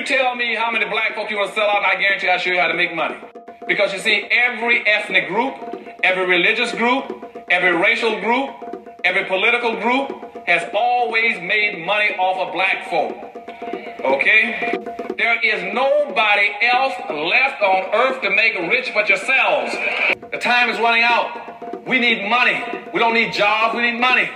You tell me how many black folk you want to sell out, and I guarantee I'll show you how to make money. Because you see, every ethnic group, every religious group, every racial group, every political group has always made money off of black folk. Okay? There is nobody else left on earth to make rich but yourselves. The time is running out. We need money. We don't need jobs, we need money.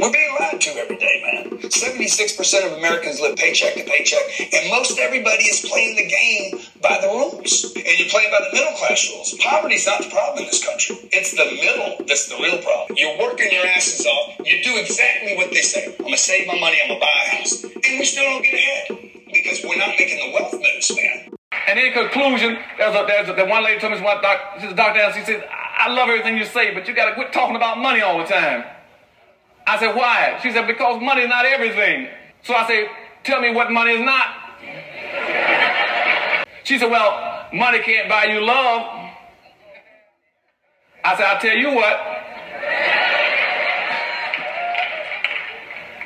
We're being lied to every day, man. 76% of Americans live paycheck to paycheck, and most everybody is playing the game by the rules. And you play by the middle class rules. Poverty's not the problem in this country. It's the middle that's the real problem. You're working your asses off. You do exactly what they say. I'm gonna save my money, I'm gonna buy a house. And we still don't get ahead because we're not making the wealth moves, man. And in conclusion, there's a, there's a, the one lady told me, what doc, she's a doctor, she said, I love everything you say, but you gotta quit talking about money all the time. I said, why? She said, because money's not everything. So I said, tell me what money is not. She said, well, money can't buy you love. I said, I'll tell you what.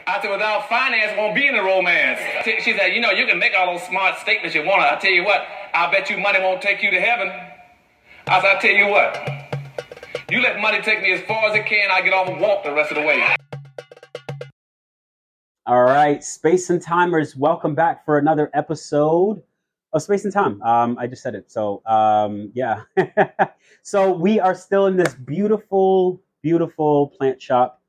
I said, without finance, won't be any romance. She said, you know, you can make all those smart statements you want. I tell you what, I bet you money won't take you to heaven. I said, I'll tell you what. You let money take me as far as it can, I get off and walk the rest of the way. All right, Space and Timers, welcome back for another episode of Space and Time. Um, I just said it. So, um, yeah. so, we are still in this beautiful, beautiful plant shop,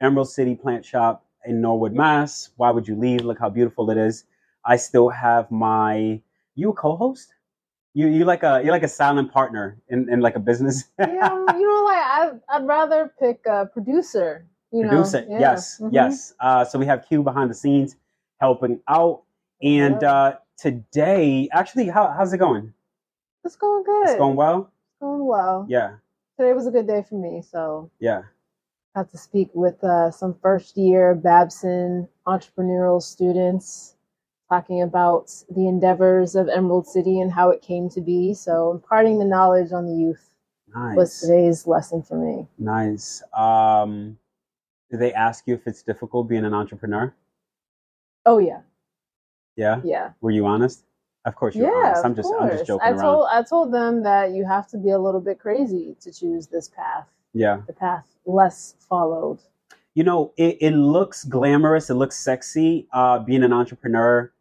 Emerald City Plant Shop in Norwood, Mass. Why would you leave? Look how beautiful it is. I still have my, you a co host? You, you like a you're like a silent partner in, in like a business. yeah, you know, like I, I'd rather pick a producer you producer. Know? Yes, mm-hmm. yes. Uh, so we have Q behind the scenes helping out. And yeah. uh, today, actually, how, how's it going? It's going good. It's going well. It's going well. Yeah. Today was a good day for me. So yeah, I have to speak with uh, some first year Babson entrepreneurial students talking about the endeavors of Emerald City and how it came to be. So imparting the knowledge on the youth nice. was today's lesson for me. Nice. Um, did they ask you if it's difficult being an entrepreneur? Oh yeah. Yeah. Yeah. Were you honest? Of course you yeah, were honest. I'm just course. I'm just joking I around. told I told them that you have to be a little bit crazy to choose this path. Yeah. The path less followed. You know, it, it looks glamorous, it looks sexy, uh, being an entrepreneur.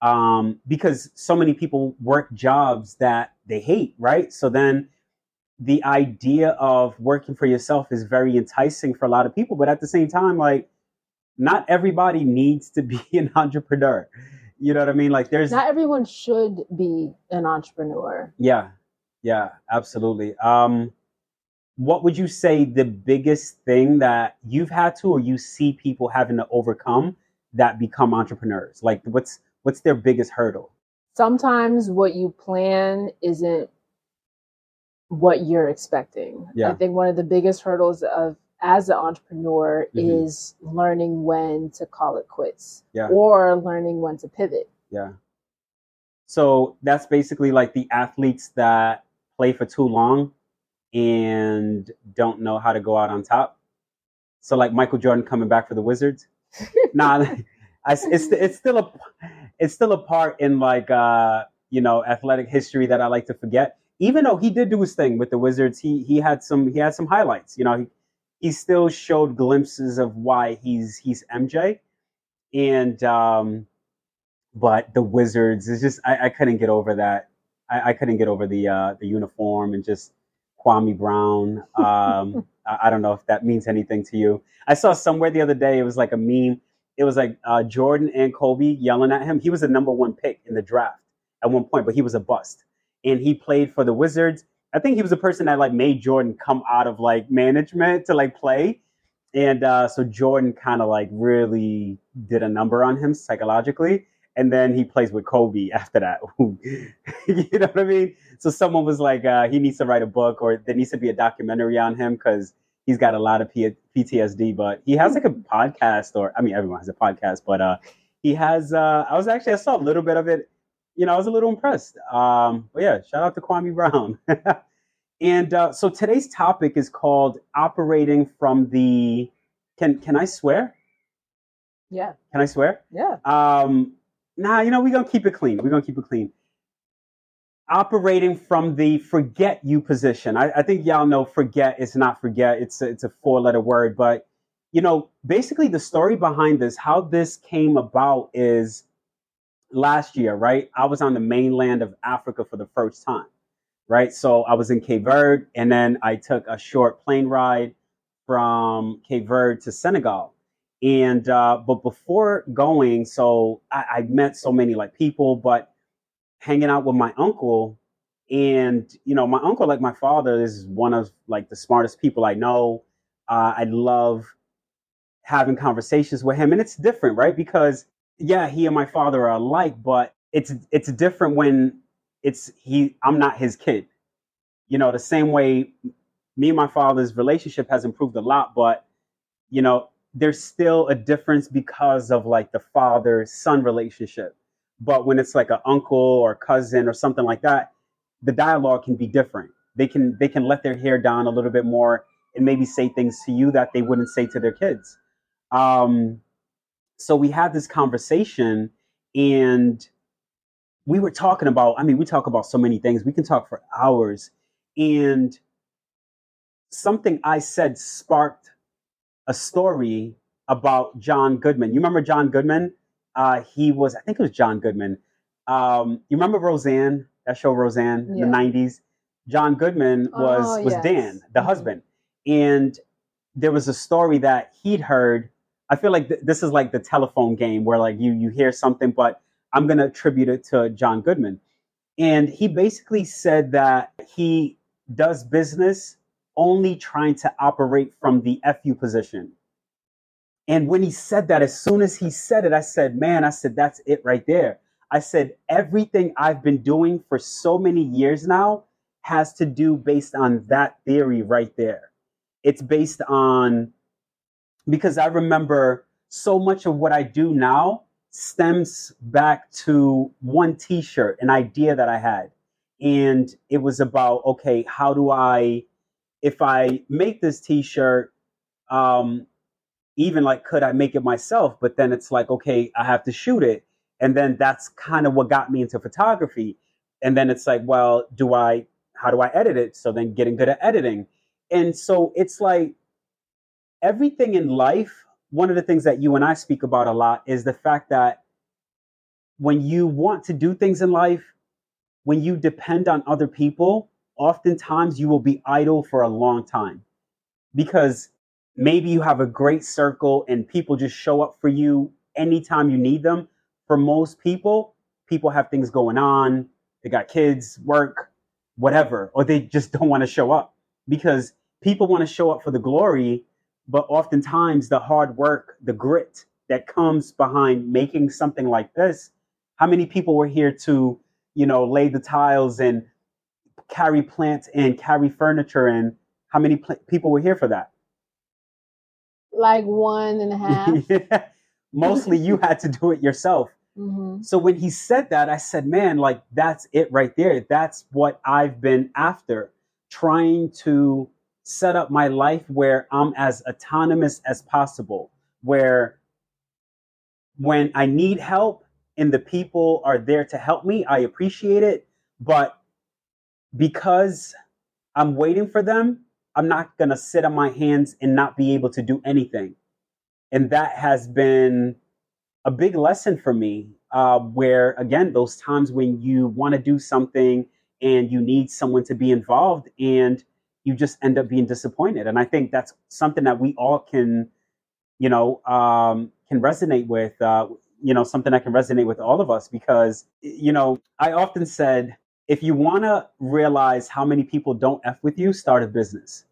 Um, because so many people work jobs that they hate, right? So then the idea of working for yourself is very enticing for a lot of people, but at the same time, like not everybody needs to be an entrepreneur. You know what I mean? Like there's not everyone should be an entrepreneur. Yeah. Yeah, absolutely. Um what would you say the biggest thing that you've had to or you see people having to overcome that become entrepreneurs? Like what's what's their biggest hurdle? Sometimes what you plan isn't what you're expecting. Yeah. I think one of the biggest hurdles of as an entrepreneur mm-hmm. is learning when to call it quits yeah. or learning when to pivot. Yeah. So that's basically like the athletes that play for too long and don't know how to go out on top. So like Michael Jordan coming back for the Wizards. nah, I, it's it's still a it's still a part in like uh you know athletic history that I like to forget even though he did do his thing with the Wizards, he he had some he had some highlights. You know, he he still showed glimpses of why he's he's MJ, and um, but the Wizards is just I, I couldn't get over that. I, I couldn't get over the uh, the uniform and just Kwame Brown. Um, I, I don't know if that means anything to you. I saw somewhere the other day it was like a meme. It was like uh, Jordan and Kobe yelling at him. He was the number one pick in the draft at one point, but he was a bust and he played for the Wizards. I think he was the person that like made Jordan come out of like management to like play. And uh, so Jordan kind of like really did a number on him psychologically. And then he plays with Kobe after that. you know what I mean? So someone was like, uh, he needs to write a book or there needs to be a documentary on him because he's got a lot of P- PTSD. But he has like a podcast, or I mean, everyone has a podcast, but uh, he has. Uh, I was actually I saw a little bit of it you know, I was a little impressed. Um, but yeah, shout out to Kwame Brown. and uh, so today's topic is called operating from the. Can can I swear? Yeah. Can I swear? Yeah. Um, nah, you know, we're gonna keep it clean. We're gonna keep it clean. Operating from the forget you position. I, I think y'all know forget is not forget. It's a, it's a four letter word, but you know, basically the story behind this, how this came about is last year, right? I was on the mainland of Africa for the first time, right? So I was in Cape Verde, and then I took a short plane ride from Cape Verde to Senegal. And uh, but before going, so I, I met so many like people, but hanging out with my uncle, and you know, my uncle, like my father, is one of like the smartest people I know. Uh, I love having conversations with him, and it's different, right? Because yeah, he and my father are alike, but it's it's different when it's he. I'm not his kid. You know, the same way me and my father's relationship has improved a lot, but you know, there's still a difference because of like the father son relationship. But when it's like an uncle or cousin or something like that, the dialogue can be different. They can they can let their hair down a little bit more and maybe say things to you that they wouldn't say to their kids. Um, so we had this conversation and we were talking about, I mean, we talk about so many things. We can talk for hours. And something I said sparked a story about John Goodman. You remember John Goodman? Uh, he was, I think it was John Goodman. Um, you remember Roseanne? That show Roseanne in the '90s. John Goodman was Oh, was yes. Dan, the Mhm. husband, and there was a story that he'd heard. I feel like th- this is like the telephone game where like you you hear something, but I'm gonna attribute it to John Goodman, and he basically said that he does business only trying to operate from the FU position. And when he said that, as soon as he said it, I said, man, I said, that's it right there. I said, everything I've been doing for so many years now has to do based on that theory right there. It's based on, because I remember so much of what I do now stems back to one t shirt, an idea that I had. And it was about, okay, how do I, if I make this t shirt, um, even like could I make it myself? But then it's like, okay, I have to shoot it. And then that's kind of what got me into photography. And then it's like, well, do I how do I edit it? So then getting good at editing. And so it's like everything in life, one of the things that you and I speak about a lot is the fact that when you want to do things in life, when you depend on other people, oftentimes you will be idle for a long time because maybe you have a great circle and people just show up for you anytime you need them. For most people, people have things going on, they got kids, work, whatever, or they just don't want to show up because people want to show up for the glory, but oftentimes the hard work, the grit that comes behind making something like this. How many people were here to, you know, lay the tiles and carry plants and carry furniture and how many pl- people were here for that? Like one and a half. Mostly you had to do it yourself. hmm So when he said that, I said, man, like that's it right there. That's what I've been after, trying to set up my life where I'm as autonomous as possible, where when I need help and the people are there to help me, I appreciate it. But because I'm waiting for them, I'm not going to sit on my hands and not be able to do anything. And that has been a big lesson for me uh, where again those times when you want to do something and you need someone to be involved and you just end up being disappointed. And i think that's something that we all can you know um, can resonate with uh, you know something that can resonate with all of us because you know i often said if you want to realize how many people don't f with you start a business.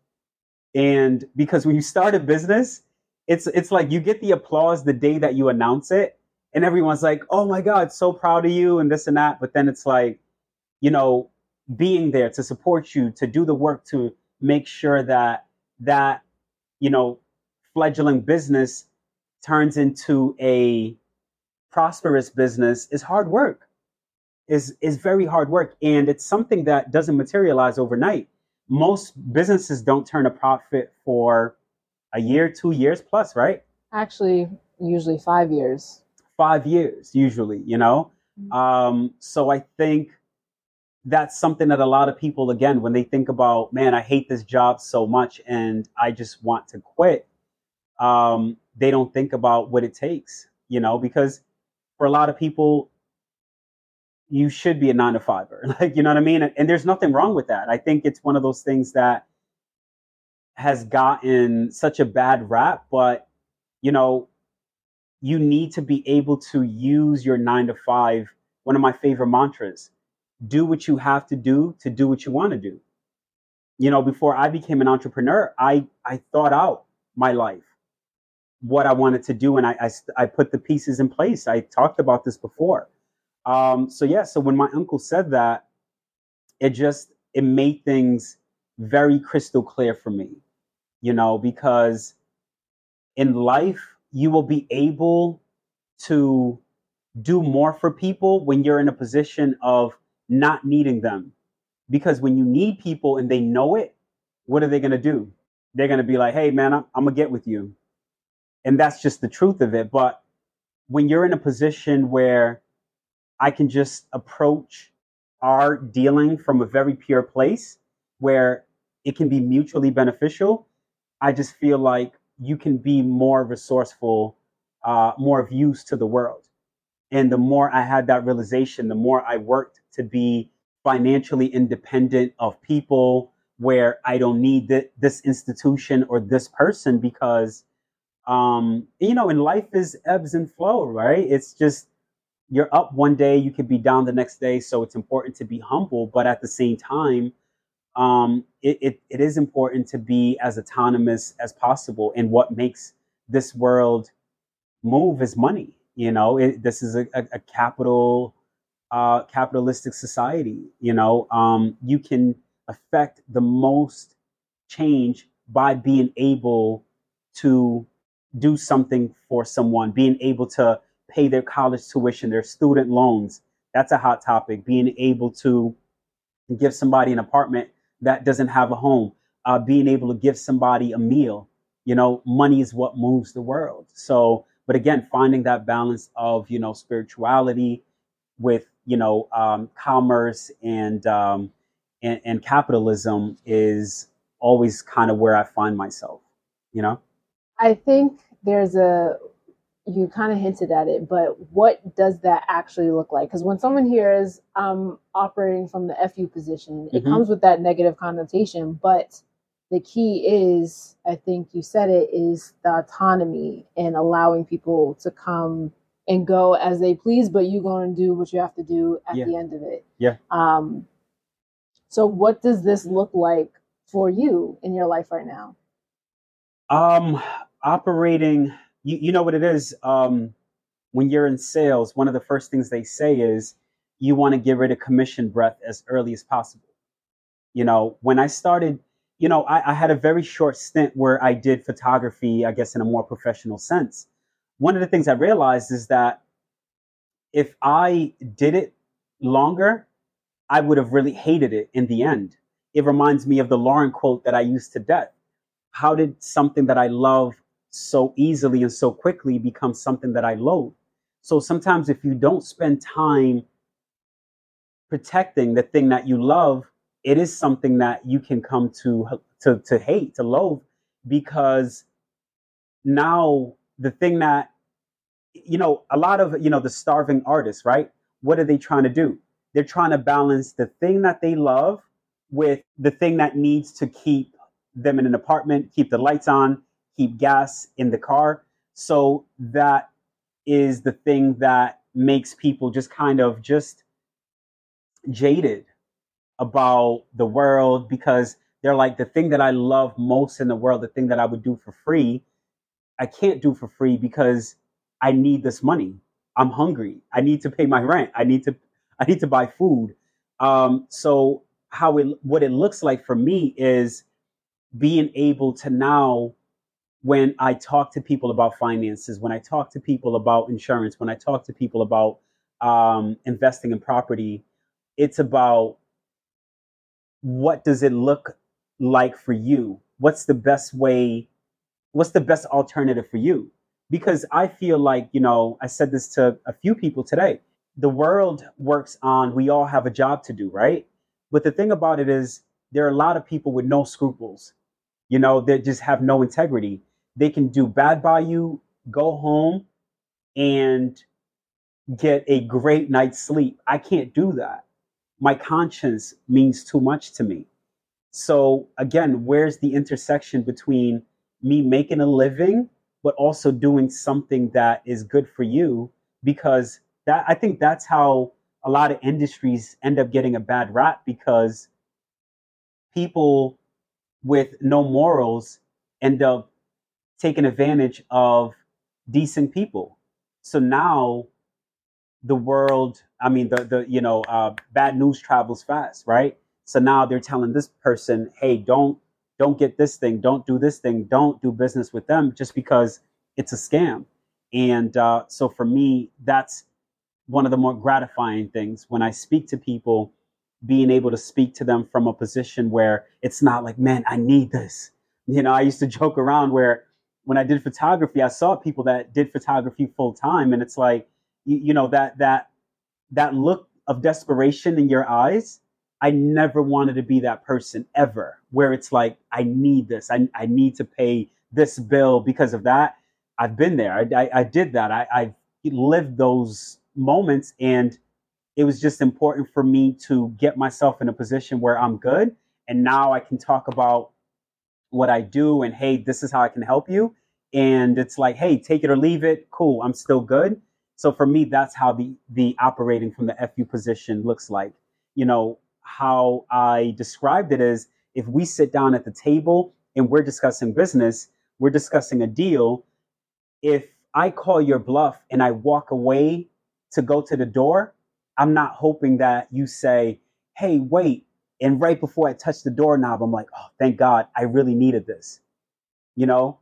And because when you start a business it's it's like you get the applause the day that you announce it and everyone's like oh my god so proud of you and this and that. But then it's like you know being there to support you to do the work to make sure that that you know fledgling business turns into a prosperous business is hard work is is very hard work and it's something that doesn't materialize overnight most businesses don't turn a profit for a year two years plus right Actually, usually five years. five years usually, you know? Mhm. Um, so I think that's something that a lot of people, again, when they think about, man, I hate this job so much and I just want to quit, um, they don't think about what it takes, you know, because for a lot of people, you should be a nine to fiver. Like, you know what I mean? And, there's nothing wrong with that. I think it's one of those things that has gotten such a bad rap, but, you know, you need to be able to use your nine to five. One of my favorite mantras do what you have to do to do what you want to do. You know, before I became an entrepreneur, I, I thought out my life, what I wanted to do, and I, I, I put the pieces in place. I talked about this before. Um, so, yeah, so when my uncle said that, it just it made things very crystal clear for me, you know, because in life, you will be able to do more for people when you're in a position of not needing them. Because when you need people and they know it, what are they going to do? They're going to be like, hey, man, I'm, I'm going to get with you. And that's just the truth of it. But when you're in a position where I can just approach our dealing from a very pure place where it can be mutually beneficial, I just feel like you can be more resourceful, uh, more of use to the world. And the more I had that realization, the more I worked to be financially independent of people where I don't need th- this institution or this person because, um, you know, in life is ebbs and flow, right? It's just, you're up one day, you could be down the next day. So it's important to be humble, but at the same time, um, it, it, it is important to be as autonomous as possible. And what makes this world move is money. You know, it, this is a, a, a capital uh, capitalistic society. You know, um, you can affect the most change by being able to do something for someone, being able to pay their college tuition, their student loans. That's a hot topic. Being able to give somebody an apartment that doesn't have a home, uh, being able to give somebody a meal. You know, money is what moves the world. So, but again, finding that balance of you know spirituality with you know um, commerce and, um, and and capitalism is always kind of where I find myself. You know. I think there's a you kind of hinted at it, but what does that actually look like? Because when someone hears um, operating from the FU position, it Mhm. comes with that negative connotation. But the key is, I think you said it, is the autonomy and allowing people to come and go as they please, but you're going to do what you have to do at Yeah. the end of it. Yeah. Um, so, what does this look like for you in your life right now? Um, operating, you, you know what it is. Um, when you're in sales, one of the first things they say is you want to get rid of commission breath as early as possible. You know, when I started, you know, I, I had a very short stint where I did photography, I guess, in a more professional sense. One of the things I realized is that if I did it longer, I would have really hated it in the end. It reminds me of the Lauren quote that I used to death. How did something that I love so easily and so quickly become something that I loathe? So sometimes if you don't spend time protecting the thing that you love, it is something that you can come to to to hate, to loathe, because now the thing that you know, a lot of you know the starving artists, right? What are they trying to do? They're trying to balance the thing that they love with the thing that needs to keep them in an apartment, keep the lights on, keep gas in the car. So that is the thing that makes people just kind of just jaded about the world because they're like the thing that I love most in the world, the thing that I would do for free, I can't do for free because I need this money. I'm hungry. I need to pay my rent. I need to I need to buy food. Um, so how it what it looks like for me is being able to now when I talk to people about finances, when I talk to people about insurance, when I talk to people about um, investing in property, it's about what does it look like for you? What's the best way? What's the best alternative for you? because I feel like, you know, I said this to a few people today. The world works on we all have a job to do, right? But the thing about it is there are a lot of people with no scruples, you know, that just have no integrity. They can do bad by you, go home and get a great night's sleep. I can't do that. My conscience means too much to me. So again, where's the intersection between me making a living but also doing something that is good for you because that I think that's how a lot of industries end up getting a bad rap because people with no morals end up taking advantage of decent people. So now the world, I mean, the, the you know, uh, bad news travels fast, right? So now they're telling this person, hey, don't don't get this thing, don't do this thing, don't do business with them just because it's a scam. And uh, so for me, that's one of the more gratifying things when I speak to people, being able to speak to them from a position where it's not like, man, I need this. You know, I used to joke around where when I did photography, I saw people that did photography full time, and it's like, you, you know, that that that look of desperation in your eyes. I never wanted to be that person ever, where it's like, I need this. I, I need to pay this bill because of that. I've been there. I, I, I did that. I, I lived those moments, and it was just important for me to get myself in a position where I'm good. And now I can talk about what I do, and hey, this is how I can help you. And it's like, hey, take it or leave it. Cool, I'm still good. So for me, that's how the the operating from the FU position looks like. You know, how I described it is if we sit down at the table and we're discussing business, we're discussing a deal, if I call your bluff and I walk away to go to the door, I'm not hoping that you say, hey, wait. And right before I touch the doorknob, I'm like, oh, thank God, I really needed this. You know,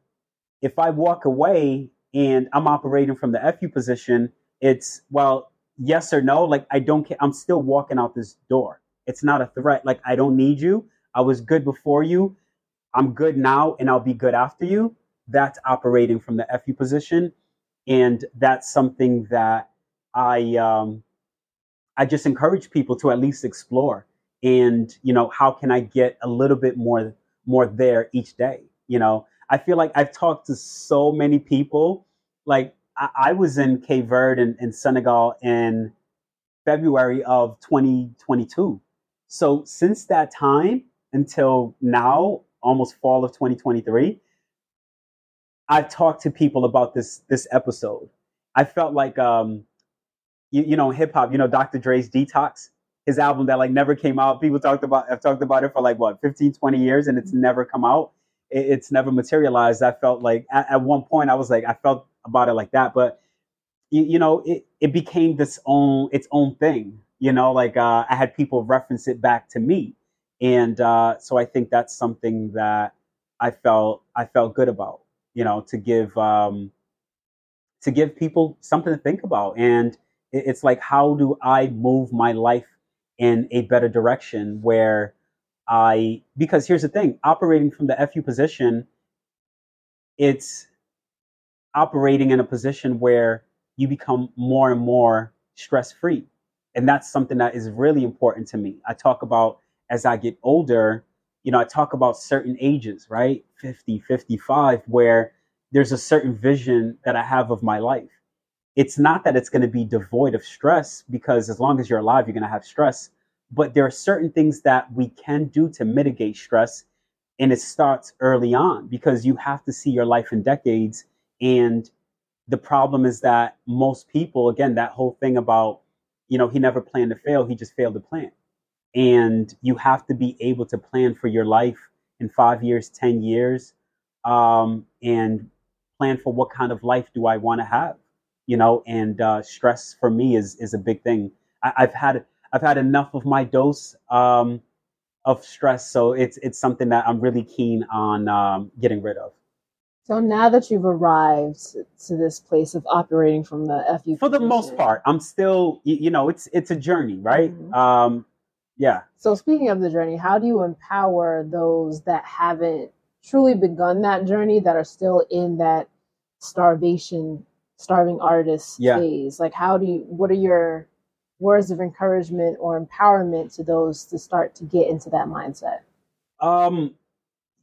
if I walk away and I'm operating from the FU position, it's, well, yes or no. Like, I don't care. I'm still walking out this door. It's not a threat. Like, I don't need you. I was good before you. I'm good now and I'll be good after you that's operating from the FU position, and that's something that I um, I just encourage people to at least explore. And you know, how can I get a little bit more more there each day? You know, I feel like I've talked to so many people. Like I, was in Cape Verde and Senegal in February of 2022. So since that time until now, almost fall of 2023, I've talked to people about this this episode. I felt like um, you, you know, hip hop, you know, Dr. Dre's Detox, his album that like never came out. People talked about I've talked about it for like what, 15, 20 years and it's never come out. It, it's never materialized. I felt like at, at, one point I was like I felt about it like that, but you, you know, it, it became this own its own thing. You know, like uh, I had people reference it back to me. And uh, so I think that's something that I felt I felt good about you know, to give um, to give people something to think about. And it's like, how do I move my life in a better direction where I because here's the thing, operating from the FU position, it's operating in a position where you become more and more stress free. And that's something that is really important to me. I talk about as I get older, you know, I talk about certain ages, right? 50, 55, where there's a certain vision that I have of my life. It's not that it's going to be devoid of stress because as long as you're alive, you're going to have stress. But there are certain things that we can do to mitigate stress. And it starts early on because you have to see your life in decades. And the problem is that most people, again, that whole thing about, you know, he never planned to fail, he just failed to plan. And you have to be able to plan for your life in five years, 10 years, um, and plan for what kind of life do I want to have, you know, and uh, stress for me is, is a big thing. I, have had, I've had enough of my dose um, of stress. So it's, it's something that I'm really keen on um, getting rid of. So now that you've arrived to this place of operating from the FU, for the most part, I'm still, you know, it's it's a journey, right? Mm-hmm. Um, yeah. So speaking of the journey, how do you empower those that haven't truly begun that journey that are still in that starvation, starving artist Yeah. phase? Like, how do you? What are your words of encouragement or empowerment to those to start to get into that mindset? Um,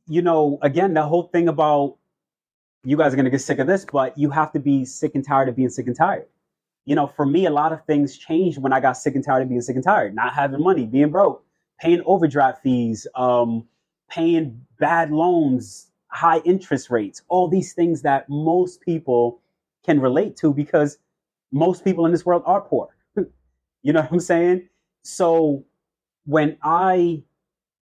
you know, again, the whole thing about you guys are gonna get sick of this, but you have to be sick and tired of being sick and tired. You know, for me, a lot of things changed when I got sick and tired of being sick and tired, not having money, being broke, paying overdraft fees, um, paying bad loans, high interest rates, all these things that most people can relate to because most people in this world are poor. you know what I'm saying? So when I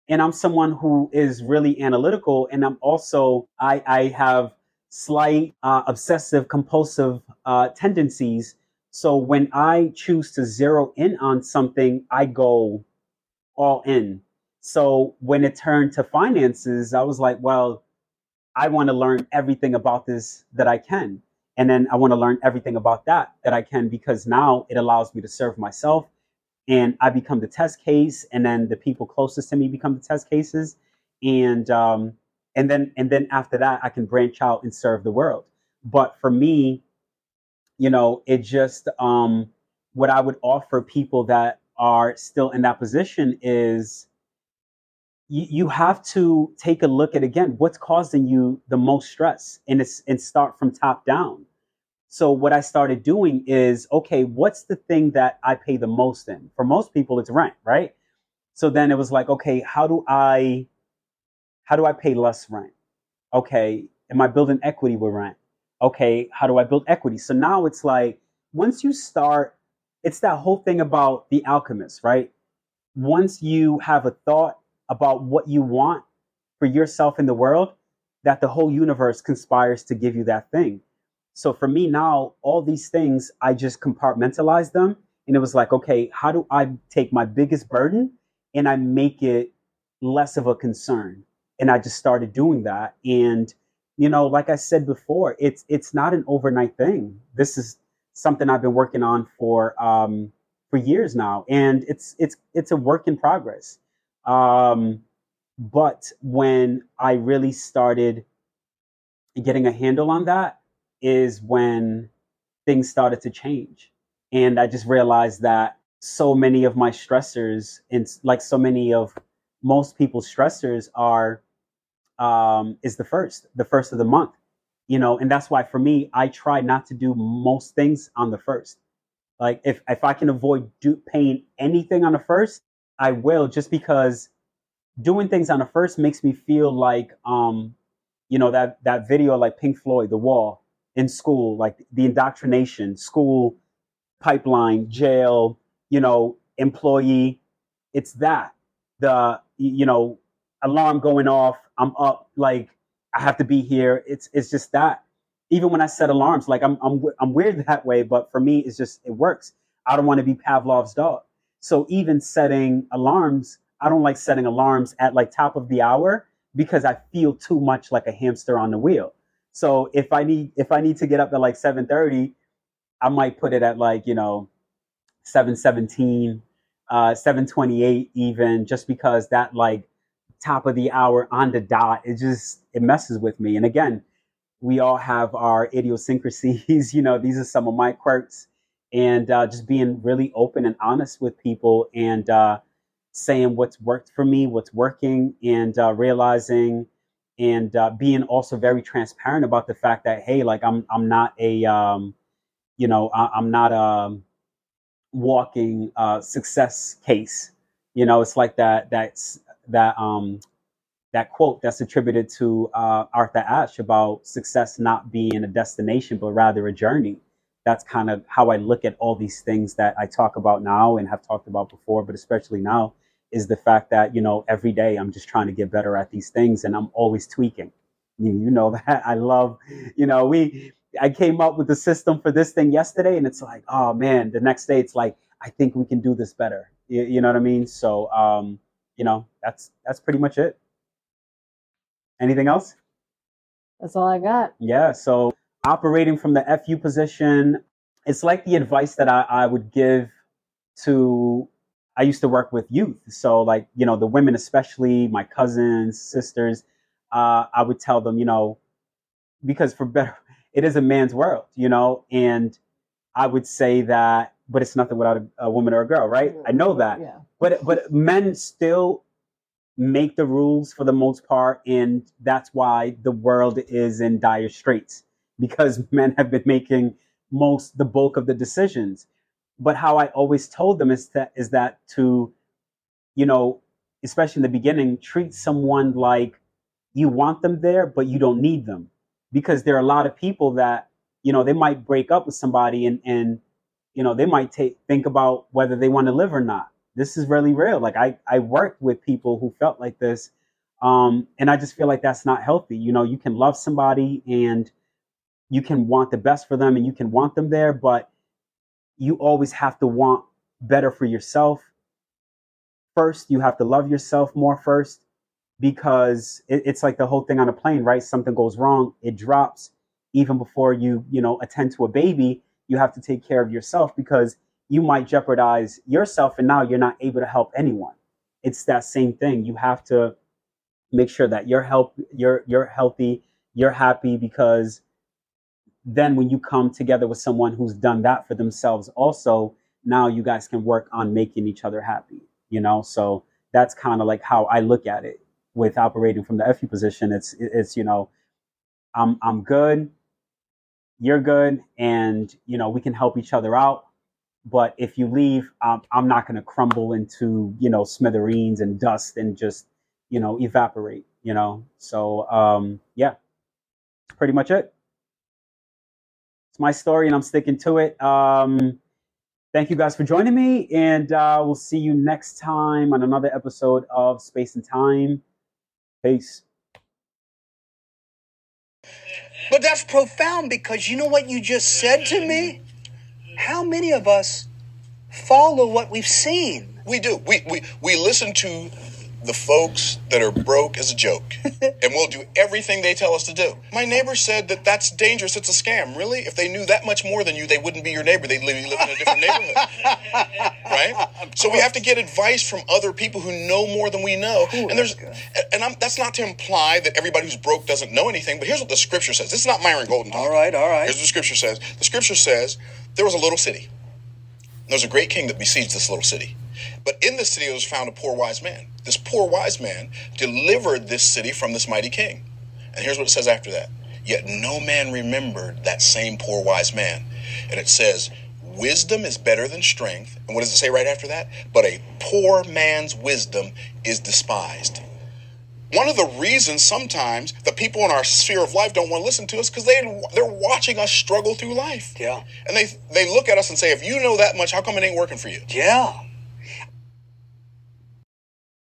and I'm someone who is really analytical, and I'm also I, I have slight uh, obsessive compulsive uh, tendencies. So when I choose to zero in on something, I go all in. So when it turned to finances, I was like, well, I want to learn everything about this that I can. And then I want to learn everything about that that I can because now it allows me to serve myself and I become the test case, and then the people closest to me become the test cases, and um, and then and then after that, I can branch out and serve the world. But for me, you know, it just um, what I would offer people that are still in that position is you, you have to take a look at again what's causing you the most stress, and it's and start from top down so what I started doing is, okay, what's the thing that I pay the most in? For most people, it's rent, right? So then it was like, okay, how do I, how do I pay less rent? Okay, am I building equity with rent? Okay, how do I build equity? So now it's like, once you start, it's that whole thing about the alchemist, right? Once you have a thought about what you want for yourself in the world, that the whole universe conspires to give you that thing. So for me now, all these things, I just compartmentalize them. And it was like, okay, how do I take my biggest burden and I make it less of a concern? And I just started doing that. And, you know, like I said before, it's it's not an overnight thing. This is something I've been working on for um for years now. And it's it's it's a work in progress. Um but when I really started getting a handle on that, is when things started to change. And I just realized that so many of my stressors and like so many of most people's stressors are um, is the first, the first of the month, you know, and that's why for me, I try not to do most things on the first. Like if, if I can avoid do, paying anything on the first, I will just because doing things on the first makes me feel like, um, you know, that, that video like Pink Floyd, The Wall, in school, like the indoctrination, school pipeline, jail, you know, employee. It's that the you know alarm going off. I'm up, like I have to be here. It's it's just that. Even when I set alarms, like I'm I'm I'm weird that way, but for me, it's just it works. I don't want to be Pavlov's dog. So even setting alarms, I don't like setting alarms at like top of the hour because I feel too much like a hamster on the wheel. So if I need if I need to get up at like seven thirty, I might put it at like you know seven seventeen, uh, seven twenty eight even, just because that like top of the hour on the dot it just it messes with me. And again, we all have our idiosyncrasies. you know, these are some of my quirks, and uh, just being really open and honest with people and uh, saying what's worked for me, what's working, and uh, realizing and uh, being also very transparent about the fact that hey, like I'm I'm not a um, you know I, I'm not a walking uh, success case. You know, it's like that that's that um that quote that's attributed to uh, Arthur Ashe about success not being a destination but rather a journey. That's kind of how I look at all these things that I talk about now and have talked about before, but especially now is the fact that you know every day I'm just trying to get better at these things and I'm always tweaking. You, you know that I love, you know, we I came up with the system for this thing yesterday and it's like, oh man, the next day it's like I think we can do this better. You, you know what I mean? So um, you know, that's that's pretty much it. Anything else? That's all I got. Yeah, so operating from the FU position, it's like the advice that I, I would give to I used to work with youth. So like, you know, the women, especially my cousins, sisters, uh, I would tell them, you know, because for better, it is a man's world, you know, and I would say that, but it's nothing without a, a woman or a girl, right? I know that, Yeah. But but men still make the rules for the most part, and that's why the world is in dire straits because men have been making most the bulk of the decisions. But how I always told them is that is that to, you know, especially in the beginning, treat someone like you want them there, but you don't need them. Because there are a lot of people that, you know, they might break up with somebody and, and you know, they might take think about whether they want to live or not. This is really real. Like I, I worked with people who felt like this. Um, and I just feel like that's not healthy. You know, you can love somebody and you can want the best for them and you can want them there, but you always have to want better for yourself first. You have to love yourself more first because it, it's like the whole thing on a plane, right? Something goes wrong, it drops. Even before you, you know, attend to a baby, you have to take care of yourself because you might jeopardize yourself and now you're not able to help anyone. It's that same thing. You have to make sure that you're help you're you're healthy, you're happy because then when you come together with someone who's done that for themselves also, now you guys can work on making each other happy, you know? So that's kind of like how I look at it with operating from the FU position. It's it's you know, I'm I'm good, you're good, and you know we can help each other out. But if you leave, um, I'm not going to crumble into you know smithereens and dust and just you know evaporate. You know, so um, yeah, that's pretty much it. It's my story, and I'm sticking to it. Um, thank you guys for joining me, and uh, we'll see you next time on another episode of Space and Time. Peace. But that's profound because you know what you just said to me? How many of us follow what we've seen? We do. We, we, we listen to the folks that are broke as a joke, and we'll do everything they tell us to do. My neighbor said that that's dangerous. It's a scam. Really? If they knew that much more than you, they wouldn't be your neighbor. They'd live, live in a different neighborhood. right? So we have to get advice from other people who know more than we know. and there's, and I'm, that's not to imply that everybody who's broke doesn't know anything. But here's what the scripture says. This is not Myron Golden. All right, all right. Here's what the scripture says. The scripture says there was a little city. There was a great king that besieged this little city. But in this city was found a poor wise man. This poor wise man delivered this city from this mighty king. And here's what it says after that. Yet no man remembered that same poor wise man. And it says, Wisdom is better than strength. And what does it say right after that? But a poor man's wisdom is despised. One of the reasons sometimes the people in our sphere of life don't want to listen to us because they they're watching us struggle through life. Yeah. And they they look at us and say, if you know that much, how come it ain't working for you? Yeah.